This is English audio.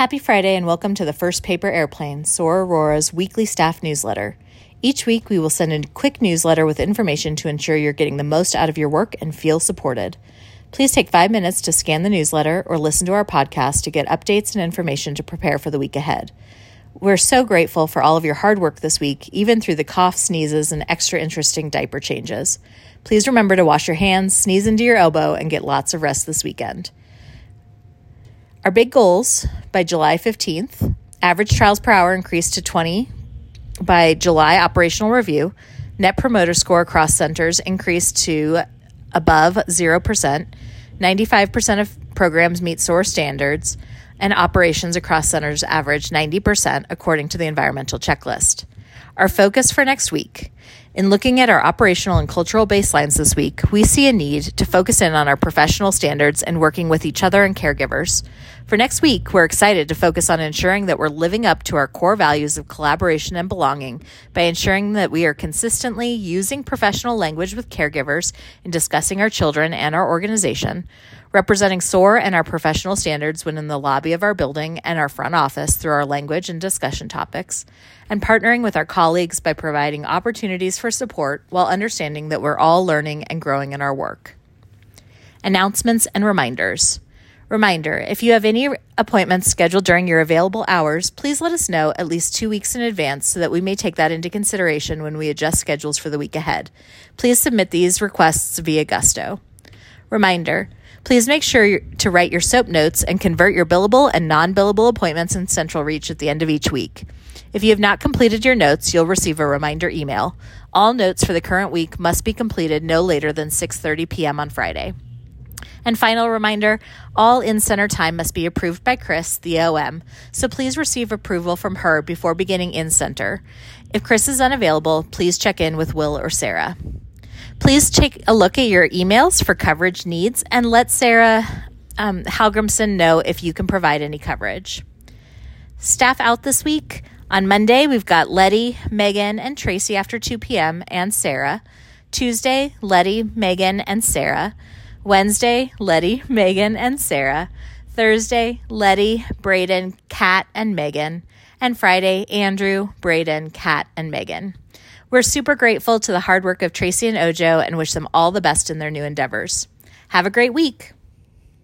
Happy Friday and welcome to the First Paper Airplane, SOAR Aurora's weekly staff newsletter. Each week, we will send a quick newsletter with information to ensure you're getting the most out of your work and feel supported. Please take five minutes to scan the newsletter or listen to our podcast to get updates and information to prepare for the week ahead. We're so grateful for all of your hard work this week, even through the cough, sneezes, and extra interesting diaper changes. Please remember to wash your hands, sneeze into your elbow, and get lots of rest this weekend. Our big goals by July 15th average trials per hour increased to 20 by July operational review. Net promoter score across centers increased to above 0%. 95% of programs meet SOAR standards, and operations across centers average 90% according to the environmental checklist. Our focus for next week in looking at our operational and cultural baselines this week, we see a need to focus in on our professional standards and working with each other and caregivers. For next week, we're excited to focus on ensuring that we're living up to our core values of collaboration and belonging by ensuring that we are consistently using professional language with caregivers in discussing our children and our organization representing SOAR and our professional standards when in the lobby of our building and our front office through our language and discussion topics, and partnering with our colleagues by providing opportunities for support while understanding that we're all learning and growing in our work. Announcements and reminders. Reminder if you have any appointments scheduled during your available hours, please let us know at least two weeks in advance so that we may take that into consideration when we adjust schedules for the week ahead. Please submit these requests via Gusto. Reminder Please make sure to write your SOAP notes and convert your billable and non billable appointments in Central Reach at the end of each week. If you have not completed your notes, you'll receive a reminder email. All notes for the current week must be completed no later than 6:30 p.m. on Friday. And final reminder, all in-center time must be approved by Chris, the OM, so please receive approval from her before beginning in-center. If Chris is unavailable, please check in with Will or Sarah. Please take a look at your emails for coverage needs and let Sarah um, Halgrimson know if you can provide any coverage. Staff out this week. On Monday, we've got Letty, Megan, and Tracy after 2 p.m., and Sarah. Tuesday, Letty, Megan, and Sarah. Wednesday, Letty, Megan, and Sarah. Thursday, Letty, Braden, Kat, and Megan. And Friday, Andrew, Braden, Kat, and Megan. We're super grateful to the hard work of Tracy and Ojo and wish them all the best in their new endeavors. Have a great week.